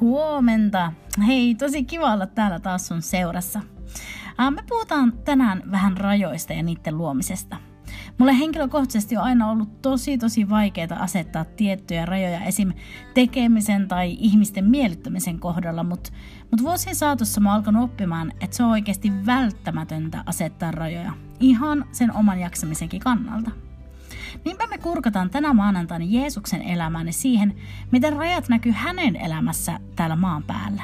Huomenta! Hei, tosi kiva olla täällä taas sun seurassa. Me puhutaan tänään vähän rajoista ja niiden luomisesta. Mulle henkilökohtaisesti on aina ollut tosi tosi vaikeaa asettaa tiettyjä rajoja esim. tekemisen tai ihmisten miellyttämisen kohdalla, mutta mut vuosien saatossa mä oon alkanut oppimaan, että se on oikeasti välttämätöntä asettaa rajoja. Ihan sen oman jaksamisenkin kannalta. Niinpä me kurkataan tänä maanantaina Jeesuksen elämään ja siihen, miten rajat näkyy hänen elämässä täällä maan päällä.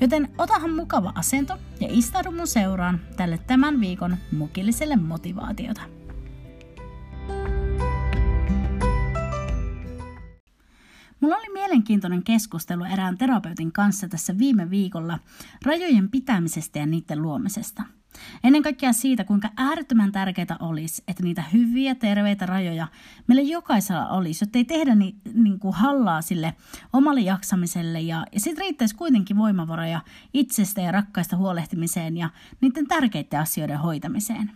Joten otahan mukava asento ja istaudu mun seuraan tälle tämän viikon mukilliselle motivaatiota. Mulla oli mielenkiintoinen keskustelu erään terapeutin kanssa tässä viime viikolla rajojen pitämisestä ja niiden luomisesta – Ennen kaikkea siitä, kuinka äärettömän tärkeää olisi, että niitä hyviä, terveitä rajoja meille jokaisella olisi, jotta ei tehdä ni, niin kuin hallaa sille omalle jaksamiselle ja, ja sitten riittäisi kuitenkin voimavaroja itsestä ja rakkaista huolehtimiseen ja niiden tärkeiden asioiden hoitamiseen.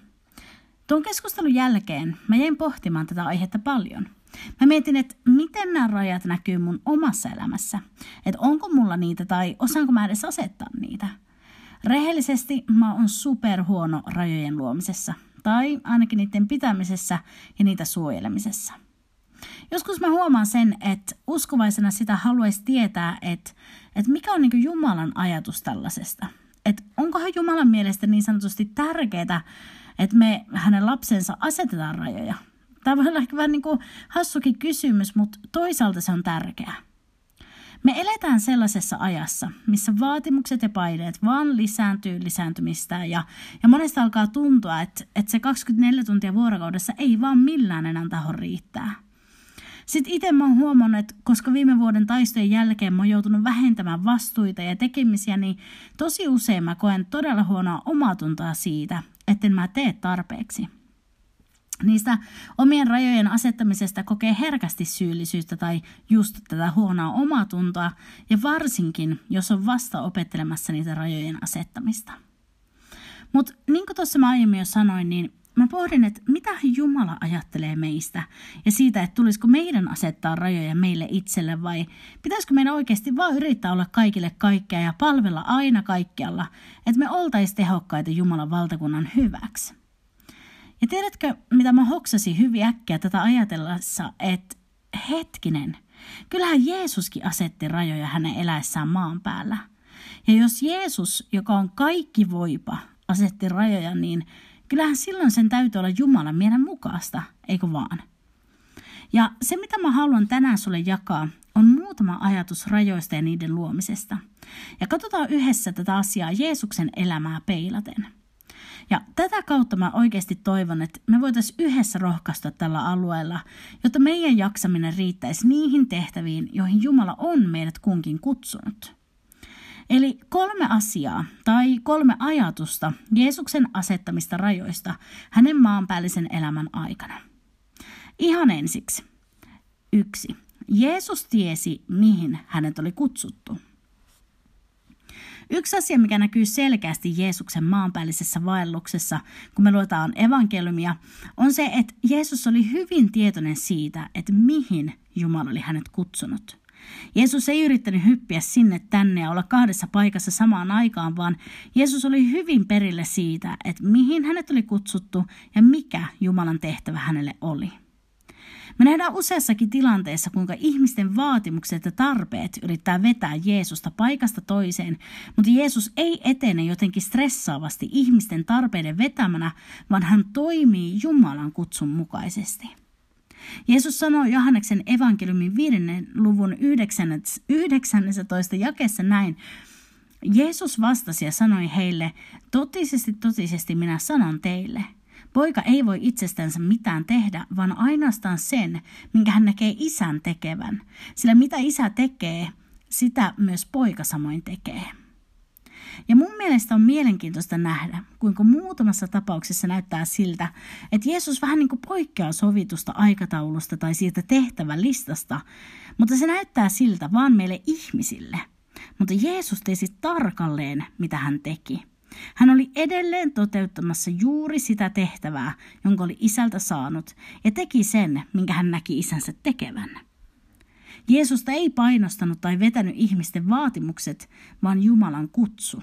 Tuon keskustelun jälkeen mä jäin pohtimaan tätä aihetta paljon. Mä mietin, että miten nämä rajat näkyy mun omassa elämässä. Että onko mulla niitä tai osaanko mä edes asettaa niitä – Rehellisesti mä oon superhuono rajojen luomisessa, tai ainakin niiden pitämisessä ja niitä suojelemisessa. Joskus mä huomaan sen, että uskovaisena sitä haluaisi tietää, että, että mikä on niin Jumalan ajatus tällaisesta. Että onkohan Jumalan mielestä niin sanotusti tärkeää, että me hänen lapsensa asetetaan rajoja. Tämä voi olla ehkä vähän niin kuin hassukin kysymys, mutta toisaalta se on tärkeää. Me eletään sellaisessa ajassa, missä vaatimukset ja paineet vaan lisääntyy lisääntymistä ja, ja monesta alkaa tuntua, että, että se 24 tuntia vuorokaudessa ei vaan millään enää taho riittää. Sitten itse mä oon huomannut, että koska viime vuoden taistojen jälkeen mä oon joutunut vähentämään vastuita ja tekemisiä, niin tosi usein mä koen todella huonoa omatuntoa siitä, etten mä tee tarpeeksi niistä omien rajojen asettamisesta kokee herkästi syyllisyyttä tai just tätä huonoa omatuntoa, ja varsinkin, jos on vasta opettelemassa niitä rajojen asettamista. Mutta niin kuin tuossa mä aiemmin jo sanoin, niin mä pohdin, että mitä Jumala ajattelee meistä ja siitä, että tulisiko meidän asettaa rajoja meille itselle vai pitäisikö meidän oikeasti vaan yrittää olla kaikille kaikkea ja palvella aina kaikkialla, että me oltaisiin tehokkaita Jumalan valtakunnan hyväksi. Ja tiedätkö, mitä mä hoksasin hyvin äkkiä tätä ajatellessa, että hetkinen, kyllähän Jeesuskin asetti rajoja hänen eläessään maan päällä. Ja jos Jeesus, joka on kaikki voipa, asetti rajoja, niin kyllähän silloin sen täytyy olla Jumalan mielen mukaista, eikö vaan? Ja se, mitä mä haluan tänään sulle jakaa, on muutama ajatus rajoista ja niiden luomisesta. Ja katsotaan yhdessä tätä asiaa Jeesuksen elämää peilaten – ja tätä kautta mä oikeasti toivon, että me voitaisiin yhdessä rohkaista tällä alueella, jotta meidän jaksaminen riittäisi niihin tehtäviin, joihin Jumala on meidät kunkin kutsunut. Eli kolme asiaa tai kolme ajatusta Jeesuksen asettamista rajoista hänen maanpäällisen elämän aikana. Ihan ensiksi. Yksi. Jeesus tiesi, mihin hänet oli kutsuttu. Yksi asia, mikä näkyy selkeästi Jeesuksen maanpäällisessä vaelluksessa, kun me luetaan evankeliumia, on se, että Jeesus oli hyvin tietoinen siitä, että mihin Jumala oli hänet kutsunut. Jeesus ei yrittänyt hyppiä sinne tänne ja olla kahdessa paikassa samaan aikaan, vaan Jeesus oli hyvin perille siitä, että mihin hänet oli kutsuttu ja mikä Jumalan tehtävä hänelle oli. Me nähdään useassakin tilanteessa, kuinka ihmisten vaatimukset ja tarpeet yrittää vetää Jeesusta paikasta toiseen, mutta Jeesus ei etene jotenkin stressaavasti ihmisten tarpeiden vetämänä, vaan hän toimii Jumalan kutsun mukaisesti. Jeesus sanoo Johanneksen evankeliumin 5. luvun 19. jakessa näin, Jeesus vastasi ja sanoi heille, totisesti, totisesti minä sanon teille – Poika ei voi itsestänsä mitään tehdä, vaan ainoastaan sen, minkä hän näkee isän tekevän. Sillä mitä isä tekee, sitä myös poika samoin tekee. Ja mun mielestä on mielenkiintoista nähdä, kuinka muutamassa tapauksessa näyttää siltä, että Jeesus vähän niin kuin poikkeaa sovitusta aikataulusta tai siitä tehtävälistasta, mutta se näyttää siltä vaan meille ihmisille. Mutta Jeesus tesi tarkalleen, mitä hän teki. Hän oli edelleen toteuttamassa juuri sitä tehtävää, jonka oli isältä saanut, ja teki sen, minkä hän näki isänsä tekevän. Jeesusta ei painostanut tai vetänyt ihmisten vaatimukset, vaan Jumalan kutsu.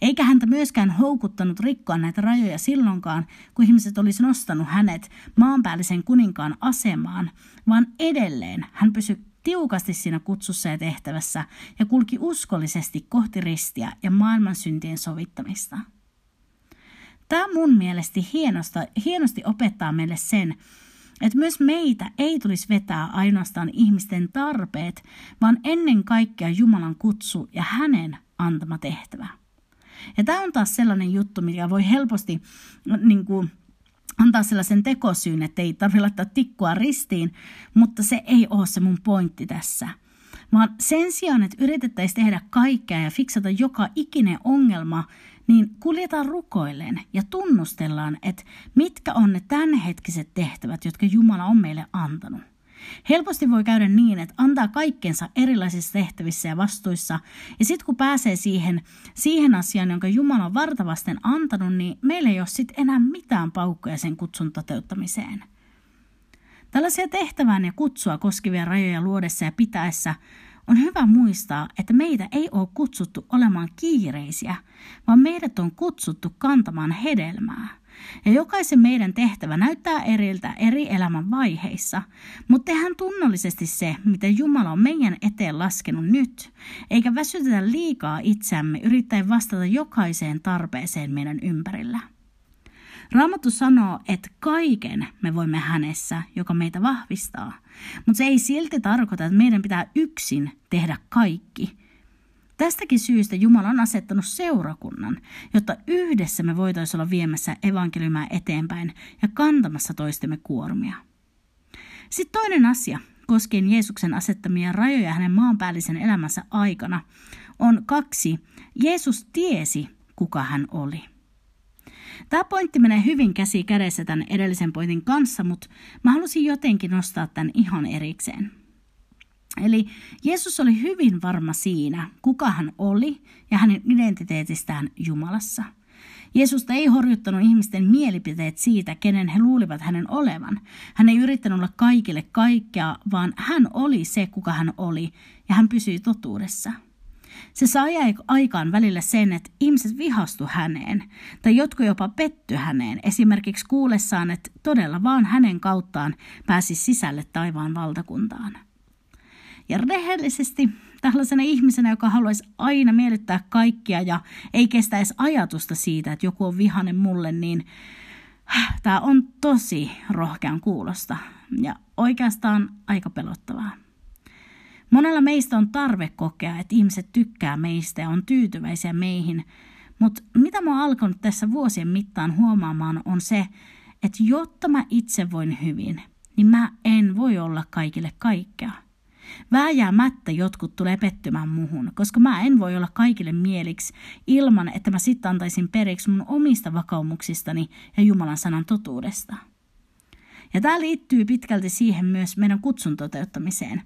Eikä häntä myöskään houkuttanut rikkoa näitä rajoja silloinkaan, kun ihmiset olisi nostanut hänet maanpäällisen kuninkaan asemaan, vaan edelleen hän pysyi tiukasti siinä kutsussa ja tehtävässä ja kulki uskollisesti kohti ristiä ja maailman syntien sovittamista. Tämä mun mielestä hienosta, hienosti opettaa meille sen, että myös meitä ei tulisi vetää ainoastaan ihmisten tarpeet, vaan ennen kaikkea Jumalan kutsu ja hänen antama tehtävä. Ja tämä on taas sellainen juttu, mikä voi helposti niin kuin, antaa sellaisen tekosyyn, että ei tarvitse laittaa tikkua ristiin, mutta se ei ole se mun pointti tässä. Vaan sen sijaan, että yritettäisiin tehdä kaikkea ja fiksata joka ikinen ongelma, niin kuljetaan rukoilleen ja tunnustellaan, että mitkä on ne tämänhetkiset tehtävät, jotka Jumala on meille antanut. Helposti voi käydä niin, että antaa kaikkensa erilaisissa tehtävissä ja vastuissa, ja sitten kun pääsee siihen, siihen asiaan, jonka Jumala on vartavasten antanut, niin meillä ei ole sitten enää mitään paukkoja sen kutsun toteuttamiseen. Tällaisia tehtävään ja kutsua koskevia rajoja luodessa ja pitäessä on hyvä muistaa, että meitä ei ole kutsuttu olemaan kiireisiä, vaan meidät on kutsuttu kantamaan hedelmää. Ja jokaisen meidän tehtävä näyttää eriltä eri elämän vaiheissa, mutta tehdään tunnollisesti se, miten Jumala on meidän eteen laskenut nyt, eikä väsytetä liikaa itseämme yrittäen vastata jokaiseen tarpeeseen meidän ympärillä. Raamattu sanoo, että kaiken me voimme hänessä, joka meitä vahvistaa. Mutta se ei silti tarkoita, että meidän pitää yksin tehdä kaikki. Tästäkin syystä Jumala on asettanut seurakunnan, jotta yhdessä me voitaisiin olla viemässä evankeliumia eteenpäin ja kantamassa toistemme kuormia. Sitten toinen asia koskien Jeesuksen asettamia rajoja hänen maanpäällisen elämänsä aikana on kaksi. Jeesus tiesi, kuka hän oli. Tämä pointti menee hyvin käsi kädessä tämän edellisen pointin kanssa, mutta mä halusin jotenkin nostaa tämän ihan erikseen. Eli Jeesus oli hyvin varma siinä, kuka hän oli ja hänen identiteetistään Jumalassa. Jeesusta ei horjuttanut ihmisten mielipiteet siitä, kenen he luulivat hänen olevan. Hän ei yrittänyt olla kaikille kaikkea, vaan hän oli se, kuka hän oli, ja hän pysyi totuudessa. Se sai aikaan välillä sen, että ihmiset vihastu häneen, tai jotkut jopa petty häneen, esimerkiksi kuulessaan, että todella vaan hänen kauttaan pääsi sisälle taivaan valtakuntaan. Ja rehellisesti tällaisena ihmisenä, joka haluaisi aina miellyttää kaikkia ja ei kestä edes ajatusta siitä, että joku on vihanen mulle, niin tämä on tosi rohkean kuulosta ja oikeastaan aika pelottavaa. Monella meistä on tarve kokea, että ihmiset tykkää meistä ja on tyytyväisiä meihin, mutta mitä mä oon alkanut tässä vuosien mittaan huomaamaan on se, että jotta mä itse voin hyvin, niin mä en voi olla kaikille kaikkea. Vääjäämättä jotkut tulee pettymään muhun, koska mä en voi olla kaikille mieliksi ilman, että mä sitten antaisin periksi mun omista vakaumuksistani ja Jumalan sanan totuudesta. Ja tämä liittyy pitkälti siihen myös meidän kutsun toteuttamiseen.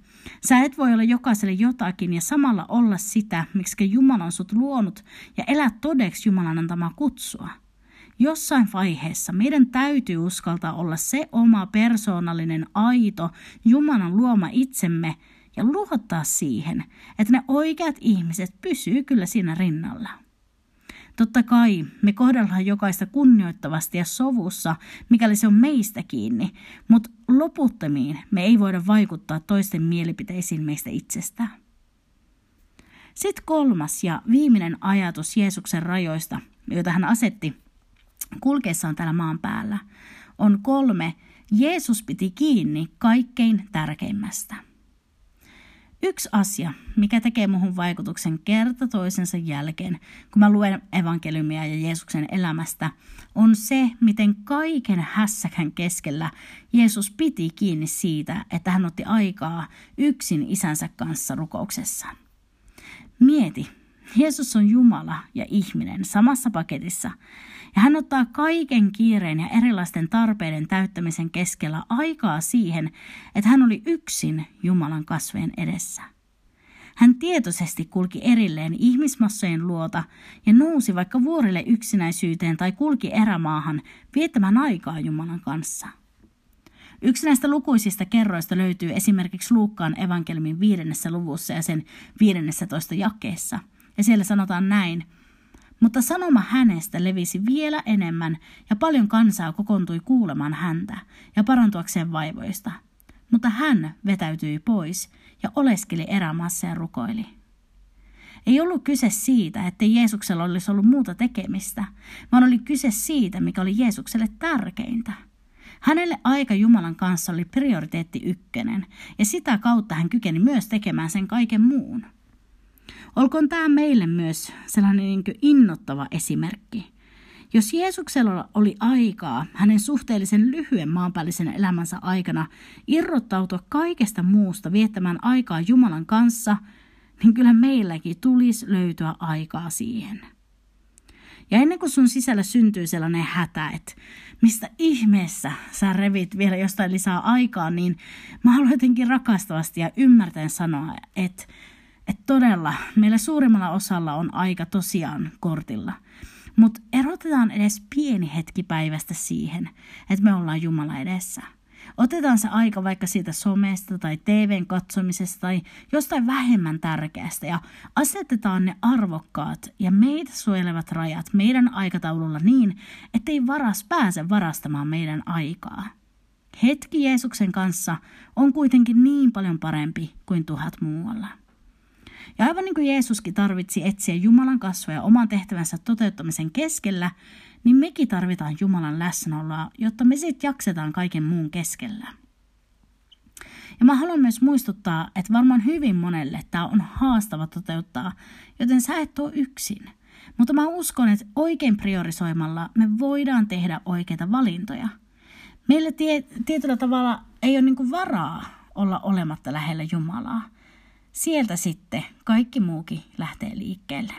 Sä et voi olla jokaiselle jotakin ja samalla olla sitä, miksi Jumala on sut luonut ja elää todeksi Jumalan antamaa kutsua. Jossain vaiheessa meidän täytyy uskaltaa olla se oma persoonallinen, aito, Jumalan luoma itsemme ja luottaa siihen, että ne oikeat ihmiset pysyy kyllä siinä rinnalla. Totta kai me kohdellaan jokaista kunnioittavasti ja sovussa, mikäli se on meistä kiinni, mutta loputtomiin me ei voida vaikuttaa toisten mielipiteisiin meistä itsestään. Sitten kolmas ja viimeinen ajatus Jeesuksen rajoista, joita hän asetti kulkeessaan täällä maan päällä, on kolme. Jeesus piti kiinni kaikkein tärkeimmästä. Yksi asia, mikä tekee muhun vaikutuksen kerta toisensa jälkeen, kun mä luen evankeliumia ja Jeesuksen elämästä, on se, miten kaiken hässäkän keskellä Jeesus piti kiinni siitä, että hän otti aikaa yksin isänsä kanssa rukouksessa. Mieti, Jeesus on Jumala ja ihminen samassa paketissa. Ja hän ottaa kaiken kiireen ja erilaisten tarpeiden täyttämisen keskellä aikaa siihen, että hän oli yksin Jumalan kasvojen edessä. Hän tietoisesti kulki erilleen ihmismassojen luota ja nousi vaikka vuorille yksinäisyyteen tai kulki erämaahan viettämään aikaa Jumalan kanssa. Yksi näistä lukuisista kerroista löytyy esimerkiksi Luukkaan evankelmin viidennessä luvussa ja sen toista jakeessa. Ja siellä sanotaan näin, mutta sanoma hänestä levisi vielä enemmän ja paljon kansaa kokoontui kuulemaan häntä ja parantuakseen vaivoista. Mutta hän vetäytyi pois ja oleskeli erämaassa ja rukoili. Ei ollut kyse siitä, että Jeesuksella olisi ollut muuta tekemistä, vaan oli kyse siitä, mikä oli Jeesukselle tärkeintä. Hänelle aika Jumalan kanssa oli prioriteetti ykkönen, ja sitä kautta hän kykeni myös tekemään sen kaiken muun. Olkoon tämä meille myös sellainen niin innottava esimerkki. Jos Jeesuksella oli aikaa hänen suhteellisen lyhyen maanpäällisen elämänsä aikana irrottautua kaikesta muusta viettämään aikaa Jumalan kanssa, niin kyllä meilläkin tulisi löytyä aikaa siihen. Ja ennen kuin sun sisällä syntyy sellainen hätä, että mistä ihmeessä sä revit vielä jostain lisää aikaa, niin mä haluan jotenkin rakastavasti ja ymmärtäen sanoa, että, että todella meillä suurimmalla osalla on aika tosiaan kortilla. Mutta erotetaan edes pieni hetki päivästä siihen, että me ollaan Jumala edessä – Otetaan se aika vaikka siitä somesta tai TVn katsomisesta tai jostain vähemmän tärkeästä ja asetetaan ne arvokkaat ja meitä suojelevat rajat meidän aikataululla niin, ettei varas pääse varastamaan meidän aikaa. Hetki Jeesuksen kanssa on kuitenkin niin paljon parempi kuin tuhat muualla. Ja aivan niin kuin Jeesuskin tarvitsi etsiä Jumalan kasvoja oman tehtävänsä toteuttamisen keskellä, niin mekin tarvitaan Jumalan läsnäoloa, jotta me sitten jaksetaan kaiken muun keskellä. Ja mä haluan myös muistuttaa, että varmaan hyvin monelle tämä on haastava toteuttaa, joten sä et ole yksin. Mutta mä uskon, että oikein priorisoimalla me voidaan tehdä oikeita valintoja. Meillä tie, tietyllä tavalla ei ole niinku varaa olla olematta lähellä Jumalaa. Sieltä sitten kaikki muukin lähtee liikkeelle.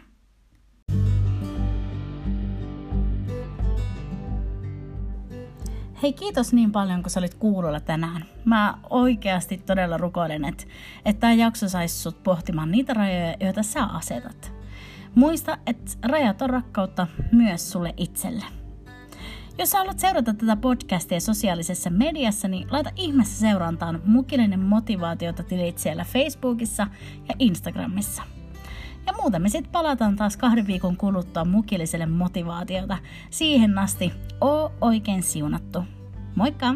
Hei kiitos niin paljon, kun sä olit kuulolla tänään. Mä oikeasti todella rukoilen, että, että tämä jakso saisi sut pohtimaan niitä rajoja, joita sä asetat. Muista, että rajat on rakkautta myös sulle itselle. Jos haluat seurata tätä podcastia sosiaalisessa mediassa, niin laita ihmeessä seurantaan Mukillinen motivaatiota tilit siellä Facebookissa ja Instagramissa. Ja muuten me sitten palataan taas kahden viikon kuluttua mukilliselle motivaatiota. Siihen asti, oo oikein siunattu. Moikka!